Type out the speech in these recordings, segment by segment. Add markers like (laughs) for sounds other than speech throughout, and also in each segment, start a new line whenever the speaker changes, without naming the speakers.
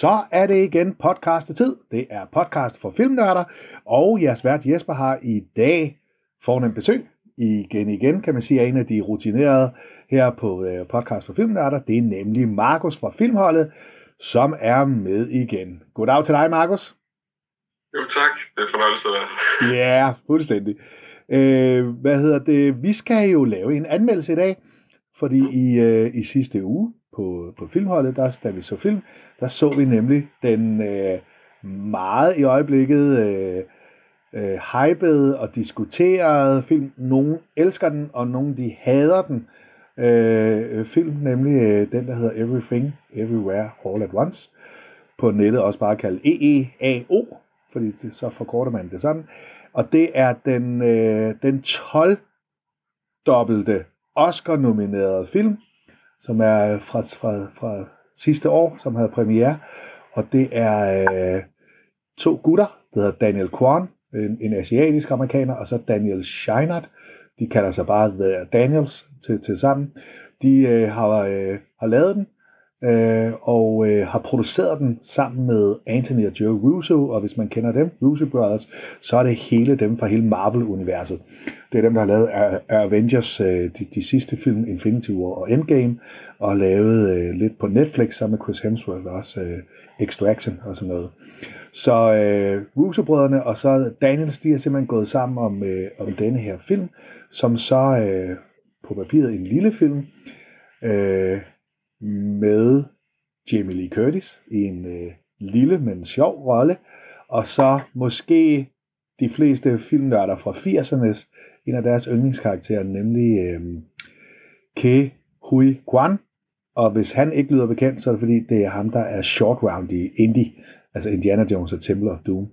Så er det igen podcast tid. Det er podcast for filmnørder, og jeres vært Jesper har i dag fornemt besøg. Igen igen, kan man sige, er en af de rutinerede her på øh, podcast for filmnørder. Det er nemlig Markus fra Filmholdet, som er med igen. Goddag til dig, Markus.
Jo tak, det er fornøjelse at være (laughs)
Ja, fuldstændig. Øh, hvad hedder det? Vi skal jo lave en anmeldelse i dag, fordi i, øh, i sidste uge på, på filmholdet, der, da vi så film, der så vi nemlig den øh, meget i øjeblikket øh, øh, hypede og diskuterede film. Nogle elsker den, og nogle de hader den. Øh, film, nemlig øh, den, der hedder Everything, Everywhere, All at Once. På nettet også bare kaldt EEAO, fordi det, så forkorter man det sådan. Og det er den, øh, den 12-dobbelte Oscar-nominerede film, som er fra, fra, fra sidste år, som havde premiere. Og det er øh, to gutter, der hedder Daniel Kwan, en, en asiatisk amerikaner, og så Daniel Scheinert. De kalder sig bare The Daniels til, til sammen. De øh, har, øh, har lavet den, øh, og øh, har produceret den sammen med Anthony og Joe Russo, og hvis man kender dem, Russo Brothers, så er det hele dem fra hele Marvel-universet. Det er dem, der har lavet Avengers, øh, de, de sidste film, Infinity War og Endgame, og lavet øh, lidt på Netflix sammen med Chris Hemsworth, også øh, Extraction og sådan noget. Så øh, Russo-brødrene og så Daniels, de er simpelthen gået sammen om, øh, om denne her film, som så øh, på papiret en lille film, øh, med Jamie Lee Curtis i en øh, lille, men sjov rolle, og så måske de fleste filmnørder fra 80'ernes, en af deres yndlingskarakterer, nemlig øh, Ke Hui Kwan, og hvis han ikke lyder bekendt, så er det fordi, det er ham, der er short round i Indy, altså Indiana Jones og Temple of Doom.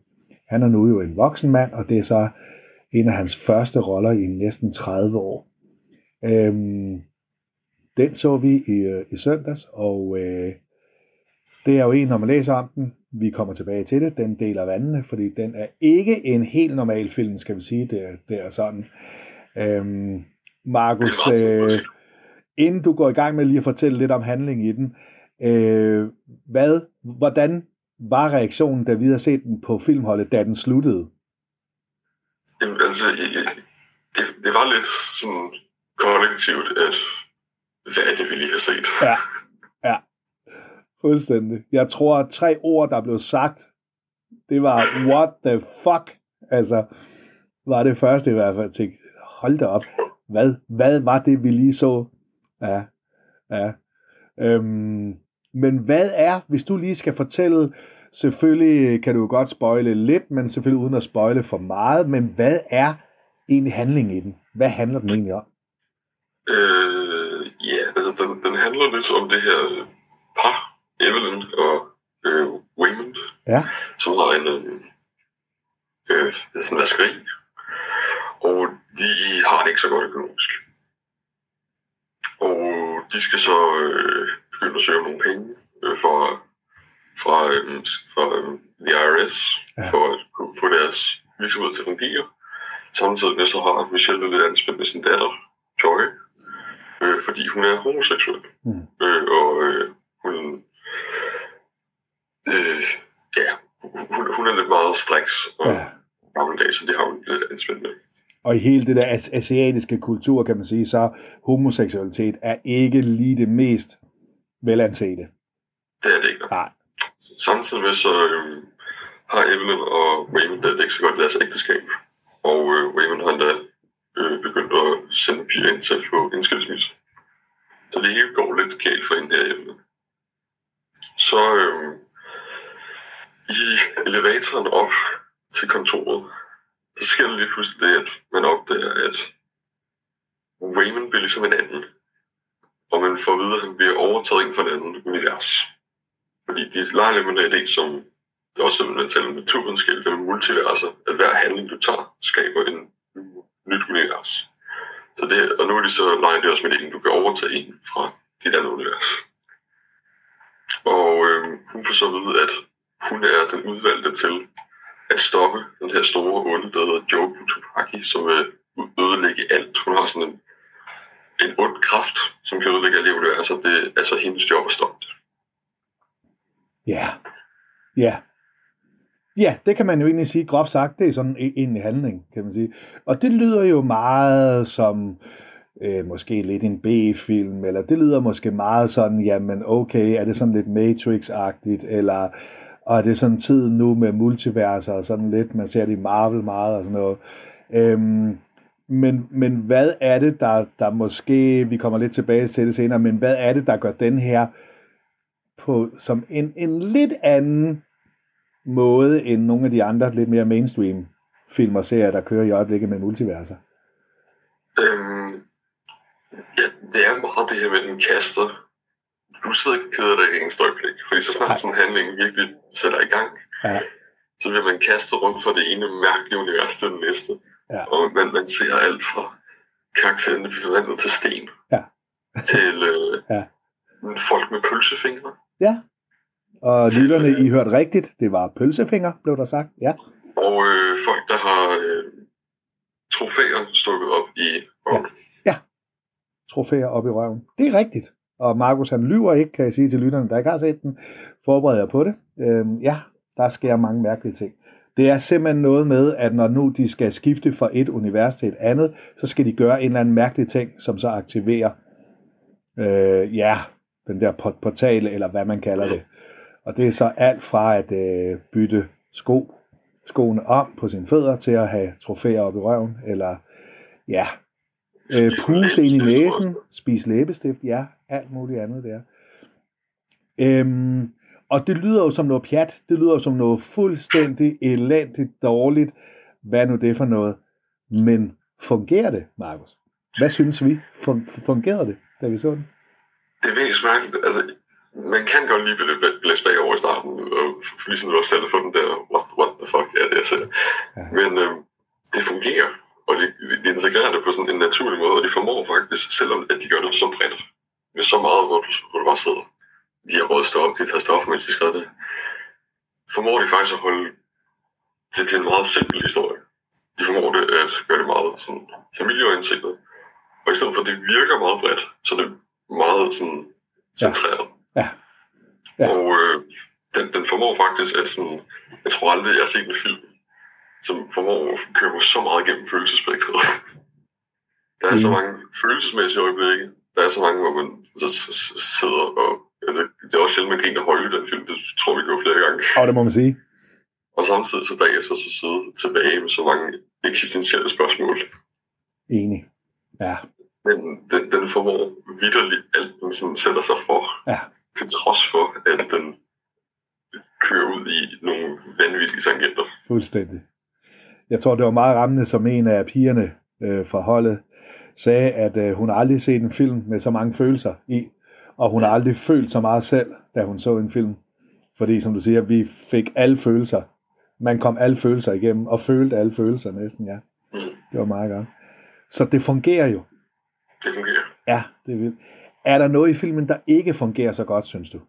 Han er nu jo en voksen mand, og det er så en af hans første roller i næsten 30 år. Øhm, den så vi i, øh, i søndags, og øh, det er jo en, når man læser om den, vi kommer tilbage til det, den deler vandene, fordi den er ikke en helt normal film, skal vi sige, det, er, det er sådan. Øhm, Markus, øh, inden du går i gang med lige at fortælle lidt om handling i den, øh, hvad, hvordan var reaktionen, da vi havde set den på filmholdet, da den sluttede?
Jamen, altså, det, det var lidt sådan kollektivt, at hvad er det, vi lige har set?
Ja, ja. Fuldstændig. Jeg tror, at tre ord, der blev sagt, det var, what the fuck? Altså, var det første i hvert fald. Tænkte, hold da op. Hvad, hvad var det, vi lige så? Ja, ja. Øhm, men hvad er, hvis du lige skal fortælle, selvfølgelig kan du godt spoile lidt, men selvfølgelig uden at spoile for meget, men hvad er egentlig handlingen i den? Hvad handler den egentlig om?
Øh, den, den handler lidt om det her par, Evelyn og øh, Raymond,
ja.
som har en øh, sådan vaskeri, og de har det ikke så godt økonomisk. Og de skal så øh, begynde at søge om nogle penge øh, for, fra, øh, fra øh, the IRS, ja. for at kunne få deres virksomhed til at fungere. Samtidig med så har Michelle lidt anspændt med sin datter, Joy, øh, fordi hun er homoseksuel. Mm. Øh, og øh, hun, øh, ja, hun, hun er lidt meget striks og ja. gammeldags, så det har hun lidt anspændt med.
Og i hele det der asiatiske kultur, kan man sige, så homoseksualitet er ikke lige det mest velansete.
Det er det ikke.
Nej.
Samtidig med så øh, har Evelyn og Raymond det ikke så godt deres ægteskab. Og øh, Raymond har endda øh, begyndt at sende piger ind til at få en skilsmisse. Så det hele går lidt galt for hende herhjemme. Så øh, i elevatoren op til kontoret, så sker der lige pludselig det, at man opdager, at Raymond bliver ligesom en anden. Og man får at vide, at han bliver overtaget ind for et andet univers. Fordi de leger lidt med den idé, som det er også man taler om naturvidenskab, det er multiverser, at hver handling, du tager, skaber en nyt univers. Så det, og nu er det så leger det også du kan overtage en fra dit andet univers. Og øh, hun får så at vide, at hun er den udvalgte til at stoppe den her store onde, der hedder Joe Butupaki, som vil ødelægge alt. Hun har sådan en, en ond kraft, som kan ødelægge alle universer. Det er altså hendes job at stoppe det.
Ja, Ja. Ja, det kan man jo egentlig sige, groft sagt, det er sådan e- en handling, kan man sige. Og det lyder jo meget som øh, måske lidt en B-film, eller det lyder måske meget sådan, jamen okay, er det sådan lidt Matrix-agtigt, eller og er det sådan tid nu med multiverser og sådan lidt, man ser det i Marvel meget og sådan noget. Øhm, men, men hvad er det, der, der måske, vi kommer lidt tilbage til det senere, men hvad er det, der gør den her på, som en, en lidt anden måde end nogle af de andre lidt mere mainstream film og serier, der kører i øjeblikket med multiverser?
Øhm, ja, det er meget det her med, den kaster. Du sidder ikke keder dig i en øjeblik, fordi så snart sådan en handling virkelig sætter i gang,
Ja.
så bliver man kastet rundt fra det ene mærkelige univers til det næste.
Ja.
Og man, man ser alt fra karaktererne blive forvandlet til sten,
Ja.
til øh,
Ja.
folk med pølsefingre,
Ja. Og (laughs) lytterne, I hørte rigtigt. Det var pølsefinger, blev der sagt. Ja.
og øh, folk, der har øh, trofæer stukket op i røven.
Trofæer op i røven. Det er rigtigt. Og Markus han lyver ikke, kan jeg sige til lytterne, der ikke har set den. Forbereder jeg på det. Øhm, ja, der sker mange mærkelige ting. Det er simpelthen noget med, at når nu de skal skifte fra et univers til et andet, så skal de gøre en eller anden mærkelig ting, som så aktiverer, øh, ja, den der port- portal, eller hvad man kalder det. Og det er så alt fra at øh, bytte sko, skoene om på sine fødder, til at have trofæer op i røven, eller ja, øh, puste ind i
jeg.
næsen, spise læbestift, ja, alt muligt andet der. Øhm, og det lyder jo som noget pjat, det lyder jo som noget fuldstændig elendigt dårligt, hvad nu det for noget. Men fungerer det, Markus? Hvad synes vi? Fun- fungerede det, da vi så den?
Det er virkelig mærkeligt. Altså, man kan godt lige blive blæst bagover i starten, og ligesom du også selv få den der, what, what the fuck er det, jeg ser.
Ja.
Men øh, det fungerer, og de, de integrerer det på sådan en naturlig måde, og de formår faktisk, selvom at de gør det så bredt, med så meget, hvor du, hvor du bare sidder. De har rådet stå op, de har taget stof, mens de skrev det. Formår de faktisk at holde det til en meget simpel historie. De formår det at gøre det meget sådan familieorienteret. Og i stedet for, at det virker meget bredt, så er det meget sådan centreret.
Ja. Ja.
Og øh, den, den formår faktisk at sådan, jeg tror aldrig, jeg har set en film, som formår at køre mig så meget gennem følelsesspektret. (laughs) Der er så
Mm.
mange følelsesmæssige øjeblikke. Der er så mange, hvor man så, så, så sidder og... Altså, det er også sjældent, man griner højt i den film. Det tror vi gjorde flere gange.
Og det må man sige.
Og samtidig så bagefter så sidde tilbage med så mange eksistentielle spørgsmål.
Enig. Ja,
Men den, den formår vidderligt alt, den sådan sætter sig for.
Ja.
Til trods for, at den kører ud i nogle vanvittige tangenter.
fuldstændig. Jeg tror, det var meget rammende, som en af pigerne øh, fra holdet sagde, at øh, hun aldrig set en film med så mange følelser i, og hun har aldrig følt så meget selv, da hun så en film. Fordi, som du siger, vi fik alle følelser. Man kom alle følelser igennem, og følte alle følelser næsten, ja.
Mm.
Det var meget godt. Så det fungerer jo.
Det fungerer.
Ja, det er vildt. Er der noget i filmen, der ikke fungerer så godt, synes du?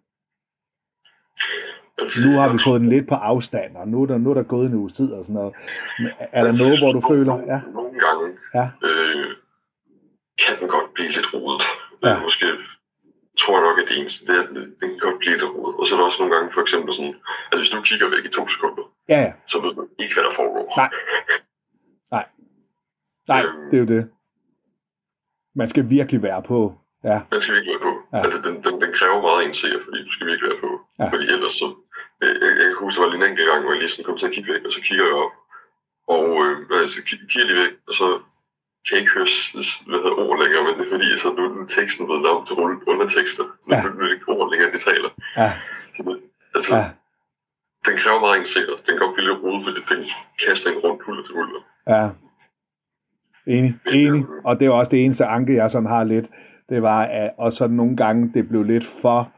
Nu har vi fået den lidt på afstand, og nu er der, nu er der gået en uge tid og sådan noget. Men er der
Altså,
noget, hvor du føler... Ja,
Nogle gange
Ja.
øh, kan den godt blive lidt rodet.
Ja.
Ja. Måske tror jeg nok, at det eneste, det er, at den kan godt blive lidt rodet. Og så er der også nogle gange, for eksempel sådan, altså hvis du kigger væk i to sekunder,
ja, ja.
så ved du ikke, hvad der foregår.
Nej. Nej. Nej,
Øhm.
det er jo det. Man skal virkelig være på. Ja,
Man skal virkelig være på.
Ja.
Altså, den, den, den kræver meget en seer, fordi du skal virkelig være på.
Ja.
Fordi ellers så... Jeg, jeg, jeg kan huske, der var lige en enkelt gang, hvor jeg lige sådan kom til at kigge væk, og så kigger jeg op. Og øh, altså, kigger, lige væk, og så kan jeg ikke høre hvad hedder, ord længere, men det er fordi, så nu er teksten blevet lavet til rulle- undertekster. Nu
Ja.
er det ikke ord længere, de taler.
ja,
Så altså,
ja,
den kræver meget en seer. Den kan godt blive lidt rodet, fordi den kaster en rundt hullet til hullet.
ja. Enig, enig. Og det er også det eneste anke, jeg sådan har lidt. Det var, at og så nogle gange, det blev lidt for,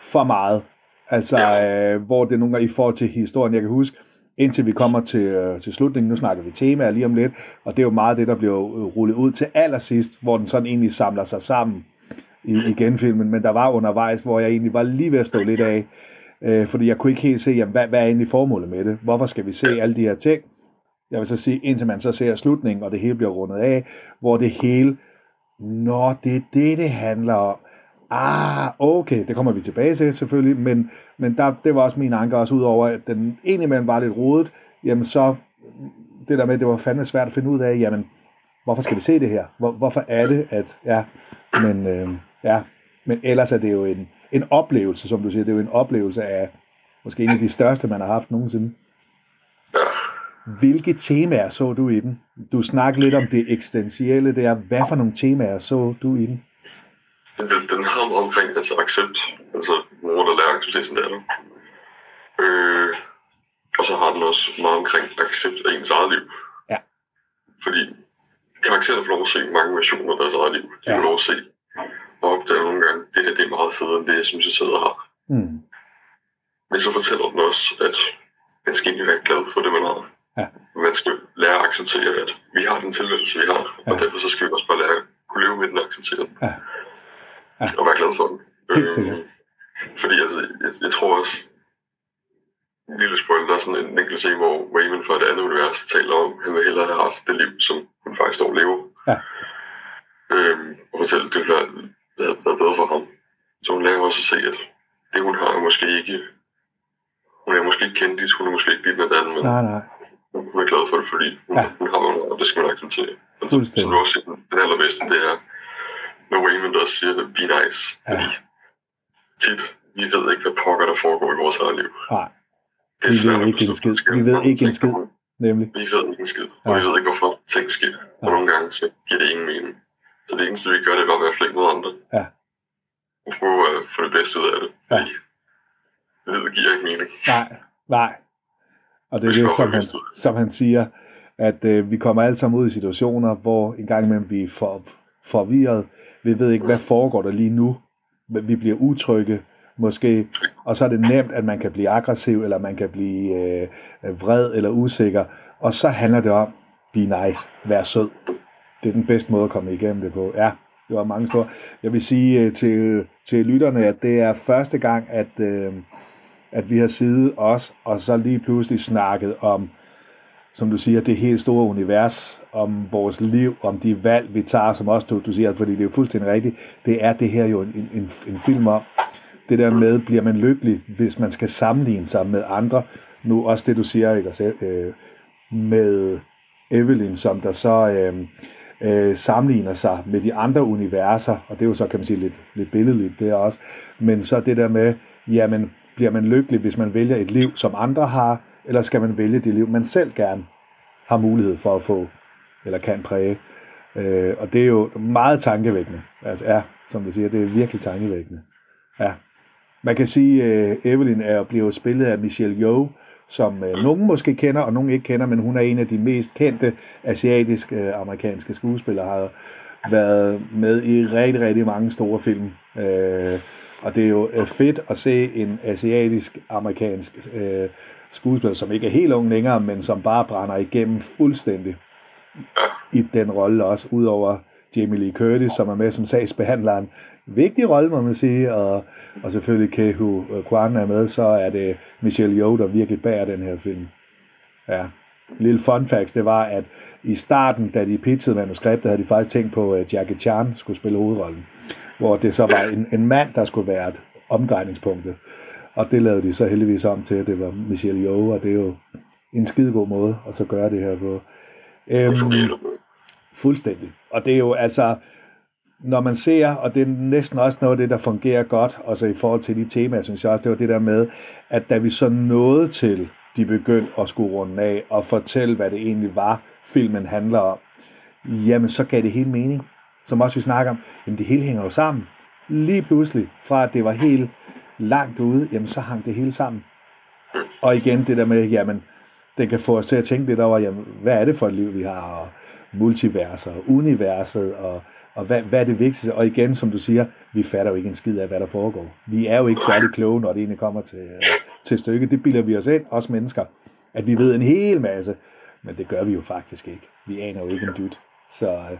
for meget. Altså,
Ja.
øh, hvor det nogle gange i forhold til historien, jeg kan huske, indtil vi kommer til, øh, til slutningen, nu snakker vi temaer lige om lidt, og det er jo meget det, der bliver øh, rullet ud til allersidst, hvor den sådan egentlig samler sig sammen i, i genfilmen, men der var undervejs, hvor jeg egentlig var lige ved at stå lidt af, øh, fordi jeg kunne ikke helt se, jamen, hvad, hvad er egentlig formålet med det? Hvorfor skal vi se alle de her ting? Jeg vil så sige, indtil man så ser slutningen, og det hele bliver rundet af, hvor det hele, Nå, det er det, det handler om. Ah, okay, det kommer vi tilbage til selvfølgelig, men, men der, det var også min anker også ud over, at den ene mand var lidt rodet, jamen så, det der med, det var fandme svært at finde ud af, jamen, hvorfor skal vi se det her? Hvor, hvorfor er det, at, ja, men, øh, ja, men ellers er det jo en, en oplevelse, som du siger, det er jo en oplevelse af, måske en af de største, man har haft nogensinde. Hvilke temaer så du i den? Du snakker lidt om det eksistentielle der. Hvad for nogle temaer så du i den?
Den, den, har meget omkring altså accept, altså mor, der lærer acceptere sin datter. Øh, og så har den også meget omkring accept af ens eget liv.
Ja.
Fordi karaktererne får lov at se mange versioner af deres eget liv. De
Ja.
får lov at se og opdage nogle gange, det her det er meget federe end det, jeg synes, jeg sidder har.
Mm.
Men så fortæller den også, at man skal egentlig være glad for det, man har.
Ja.
Man skal lære at acceptere, at vi har den tilværelse, vi har, og
Ja.
derfor så skal vi også bare lære at kunne leve med den og acceptere den.
Ja. Ja.
Og være glad for den.
Helt
Øh,
sikkert.
Fordi altså, jeg, jeg tror også, en lille spoiler, der er sådan en enkelt scene, hvor Raymond fra et andet univers taler om, at han vil hellere have haft det liv, som hun faktisk står og lever.
Ja.
Øhm, og fortæller, at det ville have været, bedre for ham. Så hun lærer også at se, at det hun har er måske ikke hun er måske ikke kendis, hun er måske ikke dit med den, men
Nej, nej.
Hun er glad for det, fordi hun,
Ja.
hun har noget, og det skal man acceptere. Altså, som du også siger, den allerbedste, det er, når Raymond også siger, be nice.
Ja.
Fordi tit, vi ved ikke, hvad pokker der foregår i vores eget liv.
Nej,
Det
Vi
er svært
ved ikke en skid. Vi ved ikke en skid. nemlig.
Vi ved ikke en skid, og
Ja.
vi ved ikke, hvorfor ting sker. Og
Ja.
nogle gange, så giver det ingen mening. Så det eneste, vi gør, det er bare at være flink mod andre.
Ja.
Og prøve at få det bedste ud af det.
Ja.
Fordi det giver ikke mening.
Nej, nej. Og det er det, som han, som han siger, at øh, vi kommer alle sammen ud i situationer, hvor en gang imellem vi er for, forvirret. Vi ved ikke, hvad foregår der lige nu. Men Vi bliver utrygge, måske. Og så er det nemt, at man kan blive aggressiv, eller man kan blive øh, vred eller usikker. Og så handler det om, be nice, vær sød. Det er den bedste måde at komme igennem det på. Ja, det var mange store. Jeg vil sige øh, til, til lytterne, at det er første gang, at, øh, at vi har siddet os, og så lige pludselig snakket om, som du siger, det helt store univers, om vores liv, om de valg, vi tager, som også du, du siger, fordi det er jo fuldstændig rigtigt, det er det her jo en, en, en film om. Det der med, bliver man lykkelig, hvis man skal sammenligne sig med andre. Nu også det, du siger, ikke, også, øh, med Evelyn, som der så øh, øh, sammenligner sig med de andre universer, og det er jo så, kan man sige, lidt, lidt billedligt det også, men så det der med, jamen, bliver man lykkelig, hvis man vælger et liv, som andre har, eller skal man vælge det liv, man selv gerne har mulighed for at få, eller kan præge. Øh, og det er jo meget tankevækkende. Altså, ja, som vi siger, det er virkelig tankevækkende. Ja. Man kan sige, at Evelyn er, bliver jo spillet af Michelle Yeoh, som øh, nogen måske kender, og nogen ikke kender, men hun er en af de mest kendte asiatiske øh, amerikanske skuespillere, har været med i rigtig, rigtig mange store film. Øh, og det er jo øh, fedt at se en asiatisk amerikansk øh, skuespiller, som ikke er helt ung længere, men som bare brænder igennem fuldstændig i den rolle også, udover Jamie Lee Curtis, som er med som sagsbehandleren. Vigtig rolle, må man sige, og, og selvfølgelig Kehu Kwan er med, så er det Michelle Yeoh, der virkelig bærer den her film. Ja. Lille fun fact, det var, at i starten, da de pitchede manuskriptet, havde de faktisk tænkt på, at Jackie Chan skulle spille hovedrollen. Hvor det så var en, en mand, der skulle være et omdrejningspunktet. Og det lavede de så heldigvis om til, at det var Michelle Yeoh, og det er jo en skidegod måde at så gøre det her på. Øhm. Fuldstændig. Og det er jo altså, når man ser, og det er næsten også noget af det, der fungerer godt, også i forhold til de temaer, synes jeg også, det var det der med, at da vi så nåede til, de begyndte at skulle runde af og fortælle, hvad det egentlig var, filmen handler om, jamen så gav det hele mening. Som også vi snakker om, jamen det hele hænger jo sammen. Lige pludselig, fra at det var helt langt ude, jamen så hang det hele sammen. Og igen det der med, jamen den kan få os til at tænke lidt over, jamen, hvad er det for et liv, vi har, og multiverser, og universet, og, og hvad, hvad er det vigtigste? Og igen, som du siger, vi fatter jo ikke en skid af, hvad der foregår. Vi er jo ikke særlig kloge, når det egentlig kommer til, øh, til stykket. Det bilder vi os ind, os mennesker, at vi ved en hel masse, men det gør vi jo faktisk ikke. Vi aner jo ikke en dyt. Så øh,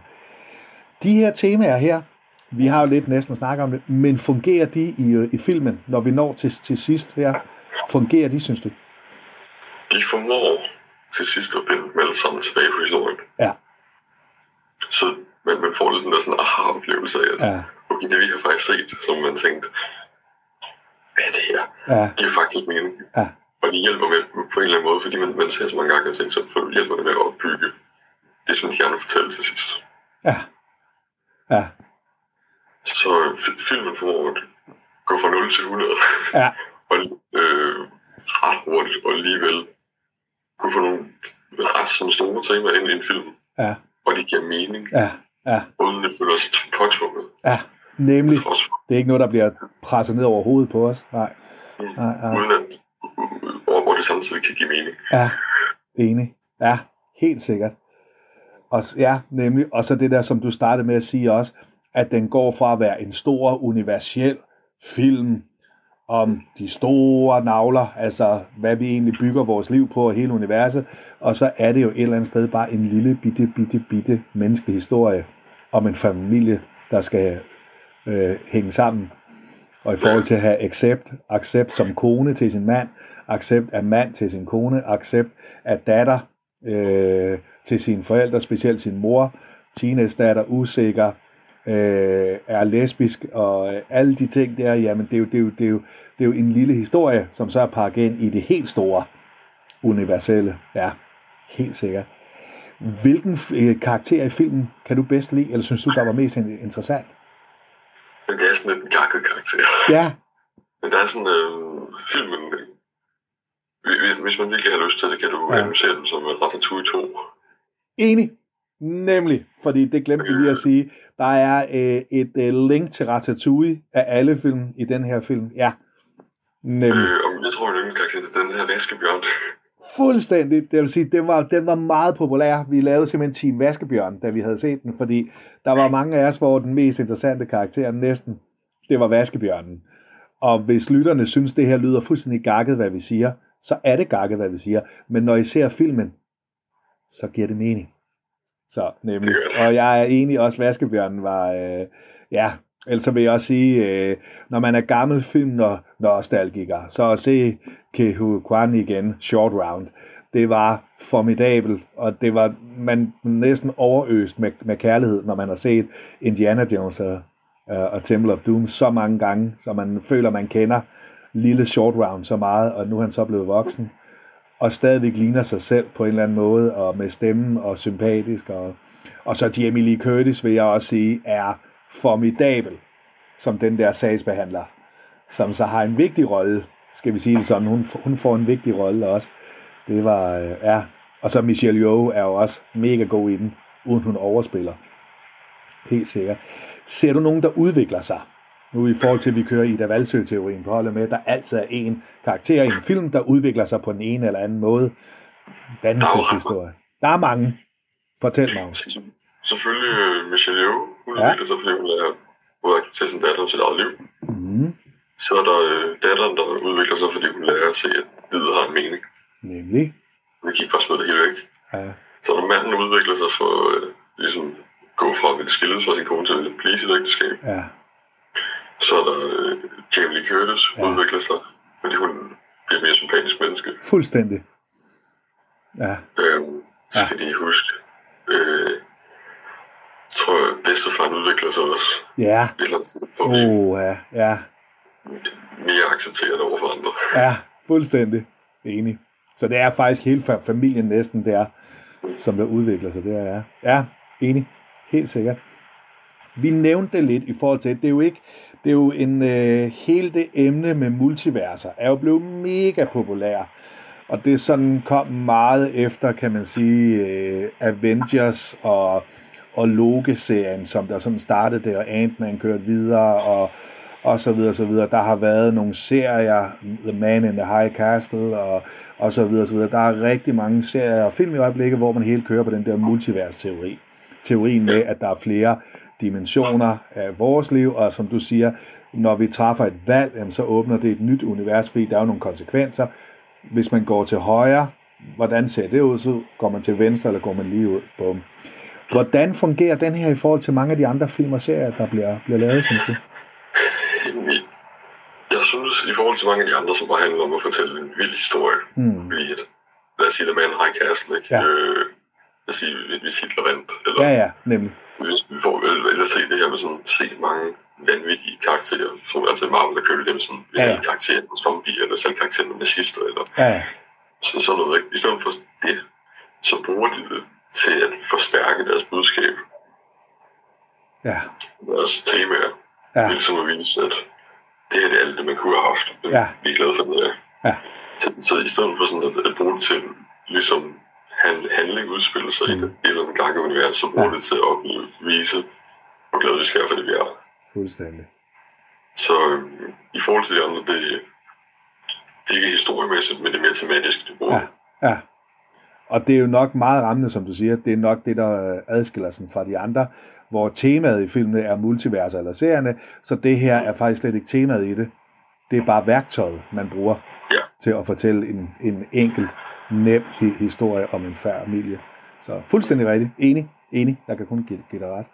de her temaer her, vi har jo lidt næsten snakket om det, men fungerer de i, øh, i filmen, når vi når til, til sidst her? Fungerer de, synes du?
De formår til sidst at binde dem alle sammen tilbage på historien.
Ja.
Så man, man får lidt den der sådan aha-oplevelse af, at
Ja,
okay, det vi har faktisk set, som man tænkte, hvad er det her?
ja,
Det giver faktisk mening.
Ja.
Og det hjælper med på en eller anden måde, fordi man, man ser så mange gange tænker, så hjælper det med at opbygge det, som gerne vil fortælle til sidst.
ja. Ja,
Så fi- filmen formår at gå fra 0 til 100.
Ja. (laughs)
og øh, ret hurtigt, og alligevel kunne få nogle ret sådan store temaer ind i en film.
Ja.
Og det giver mening,
ja, ja,
uden det føler sig påtvunget.
ja. Nemlig, det er ikke noget, der bliver presset ned over hovedet på os. Nej, nej, nej.
uden at hvor, hvor det samtidig kan give mening.
Ja, enig. Ja, helt sikkert. Og, ja, nemlig. Og så det der, som du startede med at sige også, at den går fra at være en stor universel film om de store navler, altså hvad vi egentlig bygger vores liv på og hele universet, og så er det jo et eller andet sted bare en lille bitte, bitte, bitte menneskelig historie om en familie, der skal øh, hænge sammen. Og i forhold til at have accept, accept som kone til sin mand, accept af mand til sin kone, accept af datter øh, til sine forældre, specielt sin mor, Tines datter, usikker, øh, er lesbisk, og øh, alle de ting der, jamen det er, jo, det, er jo, det, er jo, det er jo en lille historie, som så er pakket ind i det helt store, universelle. Ja, helt sikkert. Hvilken øh, karakter i filmen kan du bedst lide, eller synes du, der var mest interessant?
Men det er sådan lidt en gakket karakter.
Ja,
Men der er sådan, øh, filmen, øh, hvis- man virkelig har lyst til det, kan du
Ja.
analysere den som øh, Ratatouille 2.
Enig. Nemlig, fordi det glemte vi lige at sige. Der er øh, et øh, link til Ratatouille af alle film i den her film. Ja, nemlig.
Øh, og jeg tror, min yndlingskarakter er den her vaskebjørn. (laughs)
Fuldstændig. Det vil sige, den var, den var meget populær. Vi lavede simpelthen Team Vaskebjørn, da vi havde set den, fordi der var mange af os, hvor den mest interessante karakter næsten, det var Vaskebjørnen. Og hvis lytterne synes, det her lyder fuldstændig gakket, hvad vi siger, så er det gakket, hvad vi siger. Men når I ser filmen, så giver det mening. Så nemlig. Og jeg er enig også, Vaskebjørnen var, øh, ja, ellers så vil jeg også sige, øh, når man er gammel film når nostalgiker, så at se Kehu Kwan igen, Short Round, det var formidabel, og det var man næsten overøst med, med kærlighed, når man har set Indiana Jones og, øh, og Temple of Doom så mange gange, så man føler, man kender lille Short Round så meget, og nu er han så blevet voksen, og stadigvæk ligner sig selv på en eller anden måde, og med stemmen og sympatisk, og, og så Jamie Lee Curtis, vil jeg også sige, er formidabel som den der sagsbehandler, som så har en vigtig rolle, skal vi sige det sådan, hun, hun får en vigtig rolle også. Det var, øh, ja, og så Michelle Yeoh er jo også mega god i den, uden hun overspiller. Helt sikkert. Ser du nogen, der udvikler sig? Nu i forhold til, at vi kører Ida Valsø-teorien på holdet med, der altid er en karakter i en film, der udvikler sig på den ene eller anden måde. Dannelseshistorie. Der er mange. Fortæl mig om.
Selvfølgelig øh, Michelle Yeoh, hun
Ja.
udvikler sig, fordi hun er både at tage sin datter og sit eget liv.
Mm,
Så er der øh, datteren, der udvikler sig, fordi hun lærer at se, at livet har en mening.
nemlig.
Hun kan ikke bare smide det hele væk.
Ja,
Så når manden udvikler sig for øh, ligesom gå fra at ville skilles fra sin kone til at blive i sit ægteskab,
ja,
så er der øh, Jamie Lee Curtis,
Ja.
udvikler sig, fordi hun bliver mere sympatisk menneske.
fuldstændig. Ja,
Øhm, så
Ja.
skal de huske, øh, tror jeg, bedstefaren udvikler sig også.
ja.
Et eller andet sted, for at blive
Oh, ja, ja,
mere accepteret over for andre.
ja, fuldstændig enig. Så det er faktisk hele fa- familien næsten der, som der udvikler sig. Det er, ja, enig. Helt sikkert. Vi nævnte det lidt i forhold til, det er jo ikke, det er jo en, øh, hele det emne med multiverser er jo blevet mega populær. Og det sådan kom meget efter, kan man sige, øh, Avengers og, og Loke-serien, som der sådan startede det, og Ant-Man kørte videre, og, og så videre, så videre. Der har været nogle serier, The Man in the High Castle, og, og så videre, så videre. Der er rigtig mange serier og film i øjeblikket, hvor man helt kører på den der multivers-teori. Teorien med, at der er flere dimensioner af vores liv, og som du siger, når vi træffer et valg, jamen, så åbner det et nyt univers, fordi der er jo nogle konsekvenser. Hvis man går til højre, hvordan ser det ud? Så går man til venstre, eller går man lige ud? Bum. Hvordan fungerer den her i forhold til mange af de andre film og serier, der bliver, bliver lavet, synes du?
Jeg synes, i forhold til mange af de andre, som bare handler om at fortælle en vild historie,
Hmm.
i et, lad os sige, The Man in High Castle, ikke?
Ja.
Øh, lad os sige, hvis Hitler vandt, eller
Ja, ja, nemlig.
Hvis vi får at se det her med sådan, se mange vanvittige karakterer, som altså Marvel der køber dem sådan, hvis
Ja,
ja,
ja.
ja. karakterer med zombie, eller selv karakterer med nazister, eller
Ja,
så, sådan noget, ikke? I stedet for det, så bruger de det til at forstærke deres budskab,
ja,
deres temaer,
ja,
ligesom at vise, at det her det er alt det, man kunne have haft, men
Ja.
vi er glade for det her.
Ja.
Så, så i stedet for sådan at, at bruge det til ligesom han, handling udspiller sig mm. i det, et eller andet gang i universet, så bruger
Ja.
det til at vise, hvor glade vi skal for det, vi er.
fuldstændig.
Så øhm, i forhold til de andre, det, det er ikke historiemæssigt, men det er mere tematisk, det bruger.
Ja, ja. Og det er jo nok meget rammende, som du siger. Det er nok det, der øh, adskiller sig fra de andre, hvor temaet i filmene er multiverser eller serierne, så det her er faktisk slet ikke temaet i det. Det er bare værktøjet, man bruger
Ja.
til at fortælle en, en enkelt, nem hi- historie om en familie. Så fuldstændig rigtigt. Enig, enig. Jeg kan kun give, give dig ret.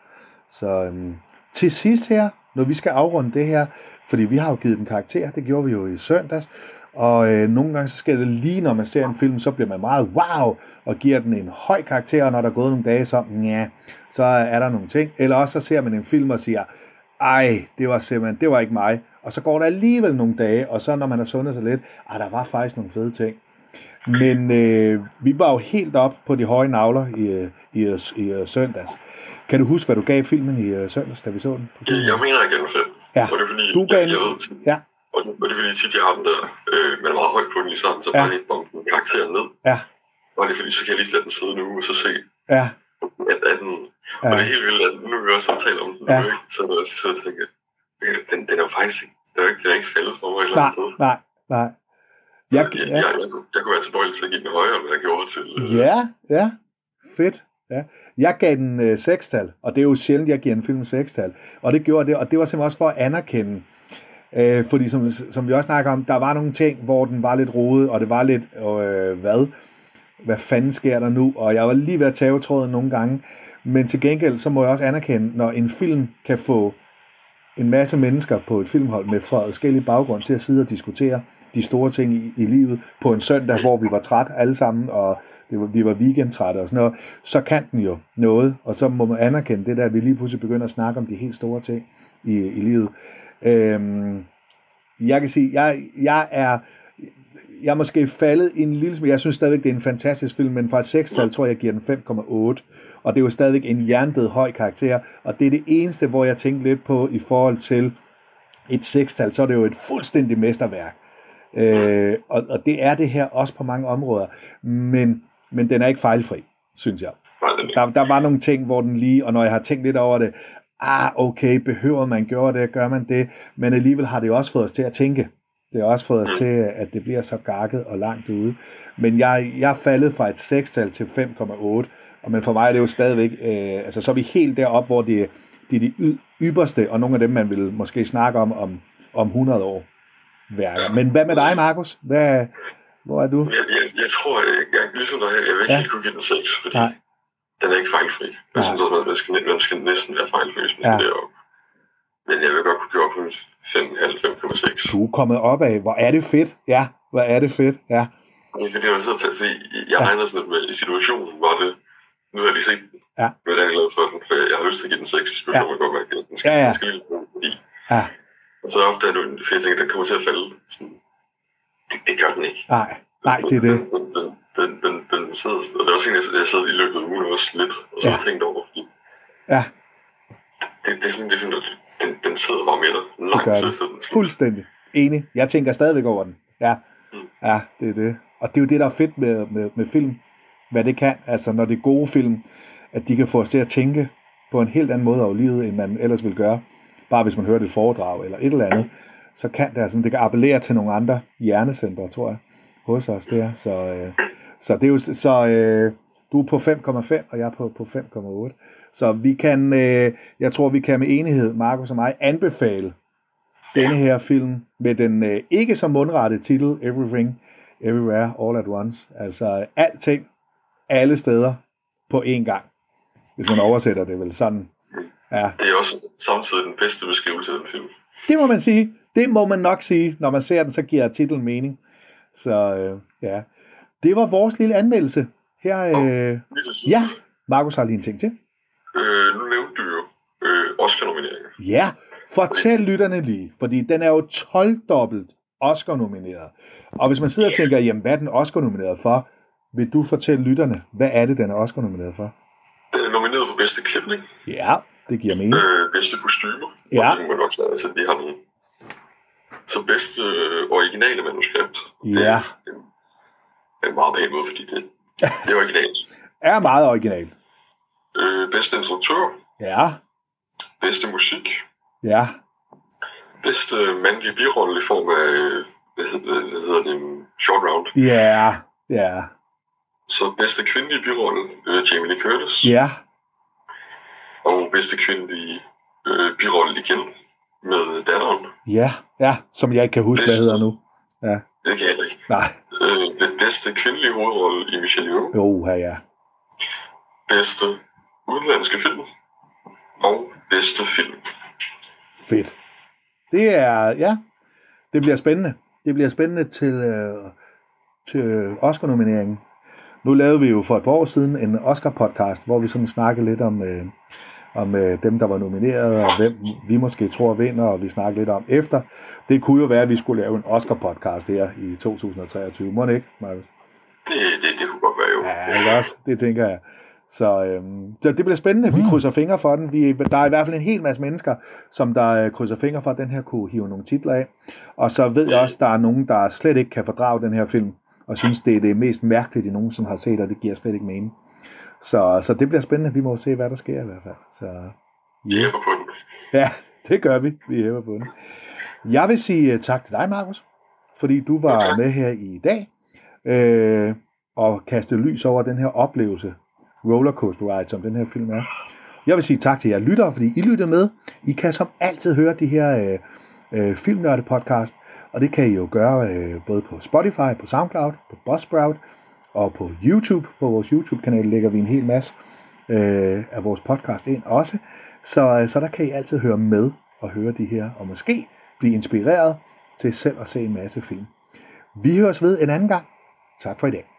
Så øhm, til sidst her, når vi skal afrunde det her, fordi vi har jo givet den karakter, det gjorde vi jo i søndags, og øh, nogle gange så sker det lige, når man ser en film, så bliver man meget wow, og giver den en høj karakter, og når der er gået nogle dage, så, ja, så er der nogle ting. Eller også så ser man en film og siger, ej, det var simpelthen, det var ikke mig. Og så går der alligevel nogle dage, og så når man har sundet sig lidt, ej, der var faktisk nogle fede ting. Men øh, vi var jo helt op på de høje navler i, øh, i, øh, i øh, søndags. Kan du huske, hvad du gav filmen i øh, søndags, da vi så den?
Jeg, mener, jeg gav den fem.
Ja,
Og det er fordi,
du gav
jeg,
den-
jeg ved,
Ja,
og, og det er fordi tit, jeg har den der, øh, man er meget højt på den i starten, så
Ja.
bare helt bombe den karakter ned.
ja,
Og det er fordi, så kan jeg lige lade den sidde nu, og så se,
ja,
at, at den,
ja,
Og det er helt vildt, at nu er vi også samtale om den,
Ja.
ja. ikke? så når jeg sidder og tænker, den, den er jo faktisk ikke, den er, ikke, den er ikke faldet for mig et eller andet sted.
nej, nej.
Så
Jeg,
jeg,
ja,
jeg, jeg, kunne, jeg kunne være tilbøjelig til at give den højere, end jeg gjorde til... Øh,
ja, ja, fedt. Ja. Jeg gav den øh, sekstal, og det er jo sjældent, jeg giver en film sekstal. Og det gjorde det, og det var simpelthen også for at anerkende, øh, Øh, fordi som, som vi også snakker om, der var nogle ting, hvor den var lidt rodet, og det var lidt, øh, hvad? Hvad fanden sker der nu? Og jeg var lige ved at tage tråden nogle gange. Men til gengæld, så må jeg også anerkende, når en film kan få en masse mennesker på et filmhold med fra forskellige baggrund til at sidde og diskutere de store ting i, i livet på en søndag, hvor vi var træt alle sammen, og det var, vi var weekendtrætte og sådan noget, så kan den jo noget, og så må man anerkende det der, at vi lige pludselig begynder at snakke om de helt store ting i, i livet. Øhm, jeg kan sige, jeg, jeg er jeg er måske faldet en lille smule, jeg synes stadigvæk, det er en fantastisk film, men fra et 6 tal tror jeg, jeg giver den 5,8, og det er jo stadigvæk en jerndød høj karakter, og det er det eneste, hvor jeg tænker lidt på i forhold til et 6-tal, så er det jo et fuldstændigt mesterværk. Øh, og, og det er det her også på mange områder, men, men den er ikke fejlfri, synes jeg. Der, der var nogle ting, hvor den lige, og når jeg har tænkt lidt over det, ah, okay, behøver man gøre det, gør man det, men alligevel har det jo også fået os til at tænke. Det har også fået os til, at det bliver så gakket og langt ude. Men jeg, jeg er faldet fra et 6-tal til 5,8, og men for mig er det jo stadigvæk, øh, altså så er vi helt deroppe, hvor det, det er de y- ypperste, og nogle af dem, man vil måske snakke om om, om 100 år værker. Men hvad med dig, Markus? Hvad, hvor er du?
jeg, jeg, jeg tror, jeg, jeg, ligesom dig, jeg vil ikke
Ja.
kunne give den 6, fordi
Nej.
Den er ikke fejlfri. Jeg synes, at man skal, man skal næsten være fejlfri, hvis man
Ja.
skal derop. Men jeg vil godt kunne gøre for 5,5-5,6.
Du er kommet op af. Hvor er det fedt. Ja, hvor er det fedt. Ja,
Det er fordi, jeg sidder til, fordi jeg
Ja.
regner sådan lidt med, i situationen var det, nu har jeg lige set den,
Ja.
nu er jeg glad for den, for jeg har lyst til at give den 6, så
Ja.
ja. godt at den skal,
Ja, ja.
den skal lige fordi.
ja,
Og så ofte er det, for jeg tænker, at den kommer til at falde. Sådan, det, det gør den ikke.
nej, nej, det er det.
Den, den, den, den, den, den sidder, og det er også en, jeg, sad i løbet af ugen også lidt, og så
Ja.
har jeg tænkt over, fordi
Ja,
det, det er sådan, det er, sådan, den, den sidder bare med dig langt efter den.
fuldstændig. Enig. Jeg tænker stadigvæk over den. Ja, ja, det er det. Og det er jo det, der er fedt med, med, med film. Hvad det kan. Altså, når det er gode film, at de kan få os til at tænke på en helt anden måde over livet, end man ellers vil gøre. Bare hvis man hører et foredrag eller et eller andet, så kan det, altså, det kan appellere til nogle andre hjernecentre, tror jeg, hos os der. Så, øh, så det er jo, så øh, du er på 5,5, og jeg er på, på 5,8. Så vi kan, øh, jeg tror, vi kan med enighed, Markus og mig, anbefale denne her film med den øh, ikke så mundrette titel Everything, Everywhere, All at Once. Altså alting, alle steder på én gang. Hvis man oversætter det vel sådan. Ja,
Det er også samtidig den bedste beskrivelse af den film.
det må man sige. Det må man nok sige. Når man ser den, så giver titlen mening. Så øh, ja, det var vores lille anmeldelse. Her, øh,
sidst,
ja, Markus har lige en ting til.
øh, nu nævnte
Ja, fortæl lytterne lige, fordi den er jo 12-dobbelt Oscar-nomineret. Og hvis man sidder og tænker, jamen hvad er den Oscar-nomineret for, vil du fortælle lytterne, hvad er det, den er Oscar-nomineret for?
Den er nomineret for bedste klipning,
Ja, det giver mening.
øh, bedste kostymer,
Ja.
og det sige, altså, de har nogle så bedste øh, originale manuskript. Det
Ja.
er en, en meget pæn måde, fordi det, det er originalt. (laughs)
Er meget original.
Øh, bedste instruktør,
Ja,
bedste musik,
ja,
bedste mandlige birolle i form af, øh, hvad hedder, hvad hedder det, en short round.
ja, ja,
Så bedste kvindelige birolle, øh, Jamie Lee Curtis.
ja,
Og bedste kvindelige øh, birolle igen med datteren.
ja, ja, som jeg ikke kan huske, hvad
Bedste.
hedder nu.
Det kan jeg ikke.
Nej,
Øh, den bedste kvindelige hovedrolle i Michelle Yeoh.
jo, ja, ja.
Bedste udenlandske film. Og bedste film.
Fedt. Det er, ja, det bliver spændende. Det bliver spændende til, øh, til Oscar-nomineringen. Nu lavede vi jo for et par år siden en Oscar-podcast, hvor vi sådan snakkede lidt om, øh, om øh, dem, der var nomineret, og hvem vi måske tror vinder, og vi snakkede lidt om efter. Det kunne jo være, at vi skulle lave en Oscar-podcast her i 2023. Må det ikke, Marcus?
Det, det, det kunne godt være jo.
Ja, ikke også? Det tænker jeg. Så, øhm, så det bliver spændende. Vi krydser fingre for den. Vi, der er i hvert fald en hel masse mennesker, som der øh, krydser fingre for, at den her kunne hive nogle titler af. Og så ved jeg også, at der er nogen, der slet ikke kan fordrage den her film, og synes, det er det mest mærkelige, de nogensinde har set, og det giver slet ikke mening. Så, så det bliver spændende. Vi må se, hvad der sker i hvert fald. Så, yeah.
hjælper på den.
Ja, det gør vi. Vi hæver på den. Jeg vil sige uh, tak til dig, Markus, fordi du var
Tak.
med her i dag øh, og kaste lys over den her oplevelse, rollercoaster ride, som den her film er. Jeg vil sige tak til jer lyttere, fordi I lytter med. I kan som altid høre de her øh, øh, filmnørde podcast, og det kan I jo gøre øh, både på Spotify, på SoundCloud, på Buzzsprout og på YouTube. På vores YouTube-kanal lægger vi en hel masse øh, af vores podcast ind også. Så, øh, så der kan I altid høre med og høre de her, og måske blive inspireret til selv at se en masse film. Vi høres ved en anden gang. Tak for i dag.